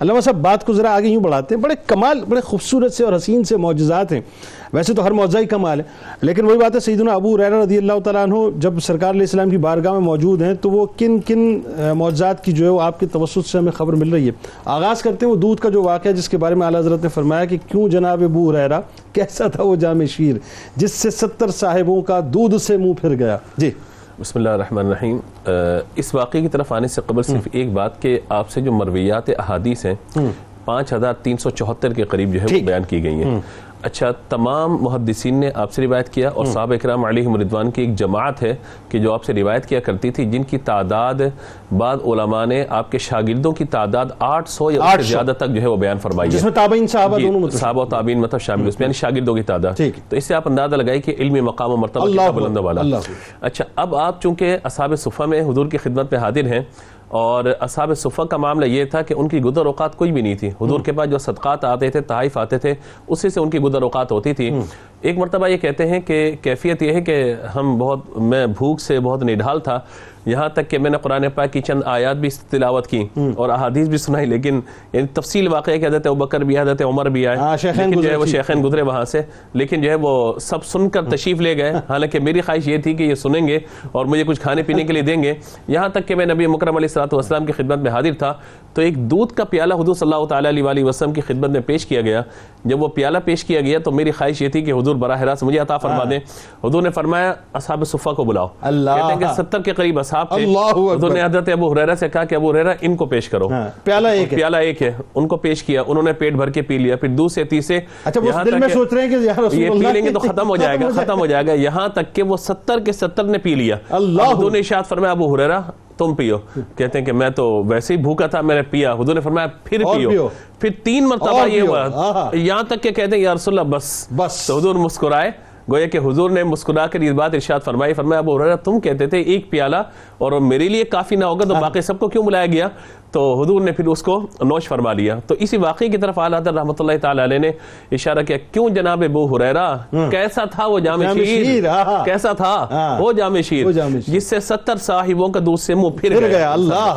علامہ صاحب، بات کو ذرا آگے یوں بڑھاتے ہیں، بڑے کمال، بڑے خوبصورت سے اور حسین سے معجزات ہیں۔ ویسے تو ہر معجزہ ہی کمال ہے، لیکن وہی بات ہے، سیدنا ابو ریرہ رضی اللہ تعالیٰ عنہ جب سرکار علیہ السلام کی بارگاہ میں موجود ہیں، تو وہ کن کن معجزات کی جو ہے وہ آپ کے توسط سے ہمیں خبر مل رہی ہے۔ آغاز کرتے ہیں وہ دودھ کا جو واقعہ جس کے بارے میں اعلیٰ حضرت نے فرمایا کہ کیوں جناب ابو ریرہ کیسا تھا وہ جامع شیر، جس سے ستر صاحبوں کا دودھ سے منہ پھر گیا۔ جی۔ بسم اللہ الرحمن الرحیم۔ اس واقعے کی طرف آنے سے قبل صرف ایک بات کہ آپ سے جو مرویات احادیث ہیں پانچ ہزار تین سو چوہتر کے قریب جو ہے وہ بیان کی گئی ہیں۔ اچھا تمام محدثین نے آپ سے روایت کیا اور صحابہ اکرام علیہ مردوان کی ایک جماعت ہے کہ جو آپ سے روایت کیا کرتی تھی جن کی تعداد بعض علماء نے آپ کے شاگردوں کی تعداد آٹھ سو یا زیادہ تک جو ہے وہ بیان فرمائی جس میں تابعین صحابہ جی، دونوں مطلب صحابہ و تابعین مطلب شامل۔ اس میں یعنی شاگردوں کی تعداد۔ تو اس سے آپ اندازہ لگائی کہ علمی مقام و مرتبہ کتنا بلند و بالا۔ اللہ اچھا اب آپ چونکہ اصحاب صفحہ میں حضور کی خدمت میں حاضر ہیں اور اصحاب صفحہ کا معاملہ یہ تھا کہ ان کی گدر اوقات کوئی بھی نہیں تھی۔ حضور کے پاس جو صدقات آتے تھے تحائف آتے تھے اسی سے ان کی گدر اوقات ہوتی تھی۔ ایک مرتبہ یہ کہتے ہیں کہ کیفیت یہ ہے کہ ہم بہت میں بھوک سے بہت نڈھال تھا۔ یہاں تک کہ میں نے قرآن پاک کی چند آیات بھی تلاوت کی اور احادیث بھی سنائی لیکن یعنی تفصیل واقع ہے کہ حضرت ابکر بھی حضرت عمر بھی آئے ہاں، لیکن جو ہے وہ تھی۔ شیخین گزرے وہاں سے۔ لیکن جو ہے وہ سب سن کر تشریف لے گئے۔ حالانکہ میری خواہش یہ تھی کہ یہ سنیں گے اور مجھے کچھ کھانے پینے کے لیے دیں گے۔ یہاں تک کہ میں نبی مکرم علیہ الصلوۃ والسلام کی خدمت میں حاضر تھا۔ تو ایک دودھ کا پیالہ حضور صلی اللہ تعالیٰ علیہ وسلم کی خدمت میں پیش کیا گیا۔ جب وہ پیالہ پیش کیا گیا تو میری خواہش یہ تھی کہ حضور براہ راست مجھے عطا فرما دیں۔ حضور نے فرمایا اصحاب صفہ کو بلاؤ۔ اللہ۔ کہتے ہیں کہ ستر کے قریب اصحاب تھے۔ اللہ۔ حضور نے حضرت ابو حریرہ سے کہا کہ ابو حریرہ ان کو پیش کرو۔ ہاں، پیالہ ایک ہے۔ پیالہ ایک ہے۔ ان کو پیش کیا۔ انہوں نے پیٹ بھر کے پی لیا۔ پھر دوسرے تیسرے اچھا وہ دل میں سوچ رہے ہیں کہ یا رسول یہ پی اللہ لیں گے تو ختم ہو جائے گا ختم ہو جائے گا۔ یہاں تک کہ وہ ستر کے ستر نے پی لیا۔ اللہ۔ حضور نے اشارت فرمایا ابو حریرہ تم پیو کہتے ہیں کہ میں تو ویسے ہی بھوکا تھا میں نے پیا حضور نے فرمایا پھر پیو۔ پھر تین مرتبہ یہ۔ ہوا۔ یہاں تک کہ کہتے ہیں یا رسول اللہ بس بس۔ تو حضور مسکرائے گویا کہ حضور نے مسکرا کر یہ بات ارشاد فرمائی فرمایا ابو حریرہ تم کہتے تھے ایک پیالہ اور میرے لیے کافی نہ ہوگا تو باقی سب کو کیوں بلایا گیا؟ تو حضور نے پھر اس کو نوش فرما لیا۔ تو اسی واقعے کی طرف اعلیٰ رحمۃ اللہ تعالی علیہ نے اشارہ کیا کیوں جناب ابو حریرہ کیسا تھا وہ جامع شیر، آہا۔ کیسا تھا ہاں۔ وہ جامع شیر۔ جس سے ستر صاحبوں کا دودھ سے منہ پھر گیا۔ اللہ۔